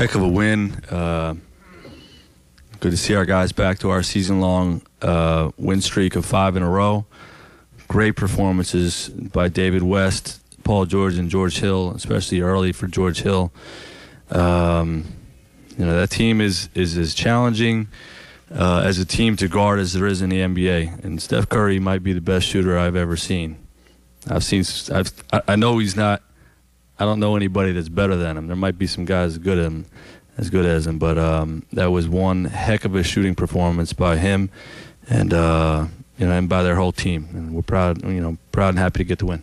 Heck of a win. Uh, good to see our guys back to our season-long uh, win streak of five in a row. Great performances by David West, Paul George, and George Hill, especially early for George Hill. Um, you know that team is is as challenging uh, as a team to guard as there is in the NBA. And Steph Curry might be the best shooter I've ever seen. I've seen. I've, I know he's not. I don't know anybody that's better than him. There might be some guys good him, as good as him, but um, that was one heck of a shooting performance by him, and uh, you know, and by their whole team. And we're proud, you know, proud and happy to get the win.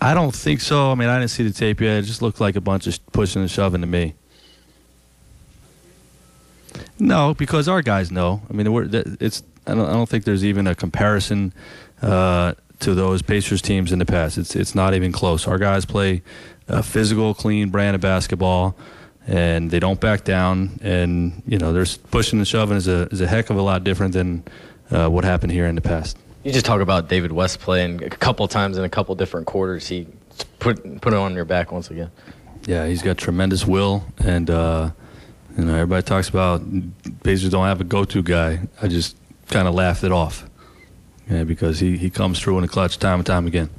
I don't think so. I mean, I didn't see the tape yet. It just looked like a bunch of pushing and shoving to me. No, because our guys know. I mean, it's. I don't, I don't think there's even a comparison uh, to those Pacers teams in the past. It's it's not even close. Our guys play a physical, clean brand of basketball, and they don't back down. And you know, there's pushing and shoving is a is a heck of a lot different than uh, what happened here in the past. You just talk about David West playing a couple times in a couple different quarters. He put put it on your back once again. Yeah, he's got tremendous will, and uh, you know everybody talks about Pacers don't have a go-to guy. I just kind of laughed it off, yeah, because he he comes through in the clutch time and time again.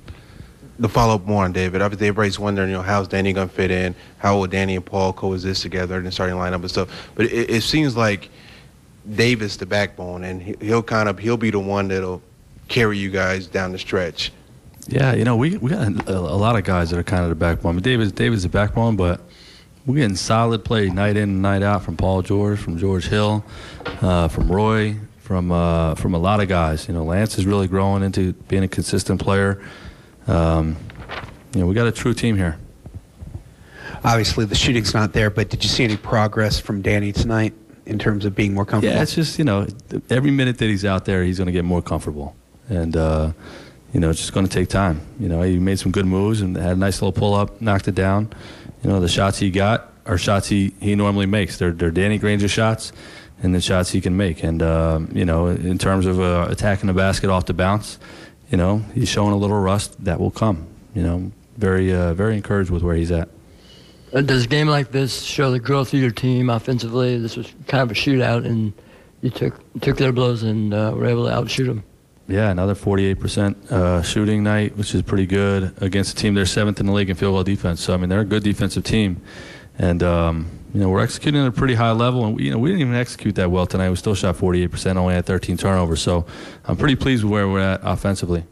The follow up more on David. Obviously, everybody's wondering, you know, how's Danny gonna fit in? How will Danny and Paul coexist together in the starting lineup and stuff? But it, it seems like David's the backbone, and he'll kind of he'll be the one that'll carry you guys down the stretch. Yeah, you know, we we got a, a lot of guys that are kind of the backbone. I mean, David's David's the backbone, but we're getting solid play night in and night out from Paul George, from George Hill, uh, from Roy, from uh, from a lot of guys. You know, Lance is really growing into being a consistent player. Um, you know, we got a true team here. Obviously, the shooting's not there, but did you see any progress from Danny tonight in terms of being more comfortable? Yeah, it's just you know, every minute that he's out there, he's going to get more comfortable and uh, you know it's just going to take time. You know, he made some good moves and had a nice little pull up, knocked it down. You know, the shots he got are shots he, he normally makes. They're they're Danny Granger shots, and the shots he can make. And uh, you know, in terms of uh, attacking the basket off the bounce, you know, he's showing a little rust. That will come. You know, very uh, very encouraged with where he's at. Uh, does a game like this show the growth of your team offensively? This was kind of a shootout, and you took took their blows and uh, were able to outshoot them yeah, another 48% uh, shooting night, which is pretty good against a team. They're seventh in the league in field goal defense. So I mean, they're a good defensive team, and um, you know we're executing at a pretty high level. And we, you know we didn't even execute that well tonight. We still shot 48%, only had 13 turnovers. So I'm pretty pleased with where we're at offensively.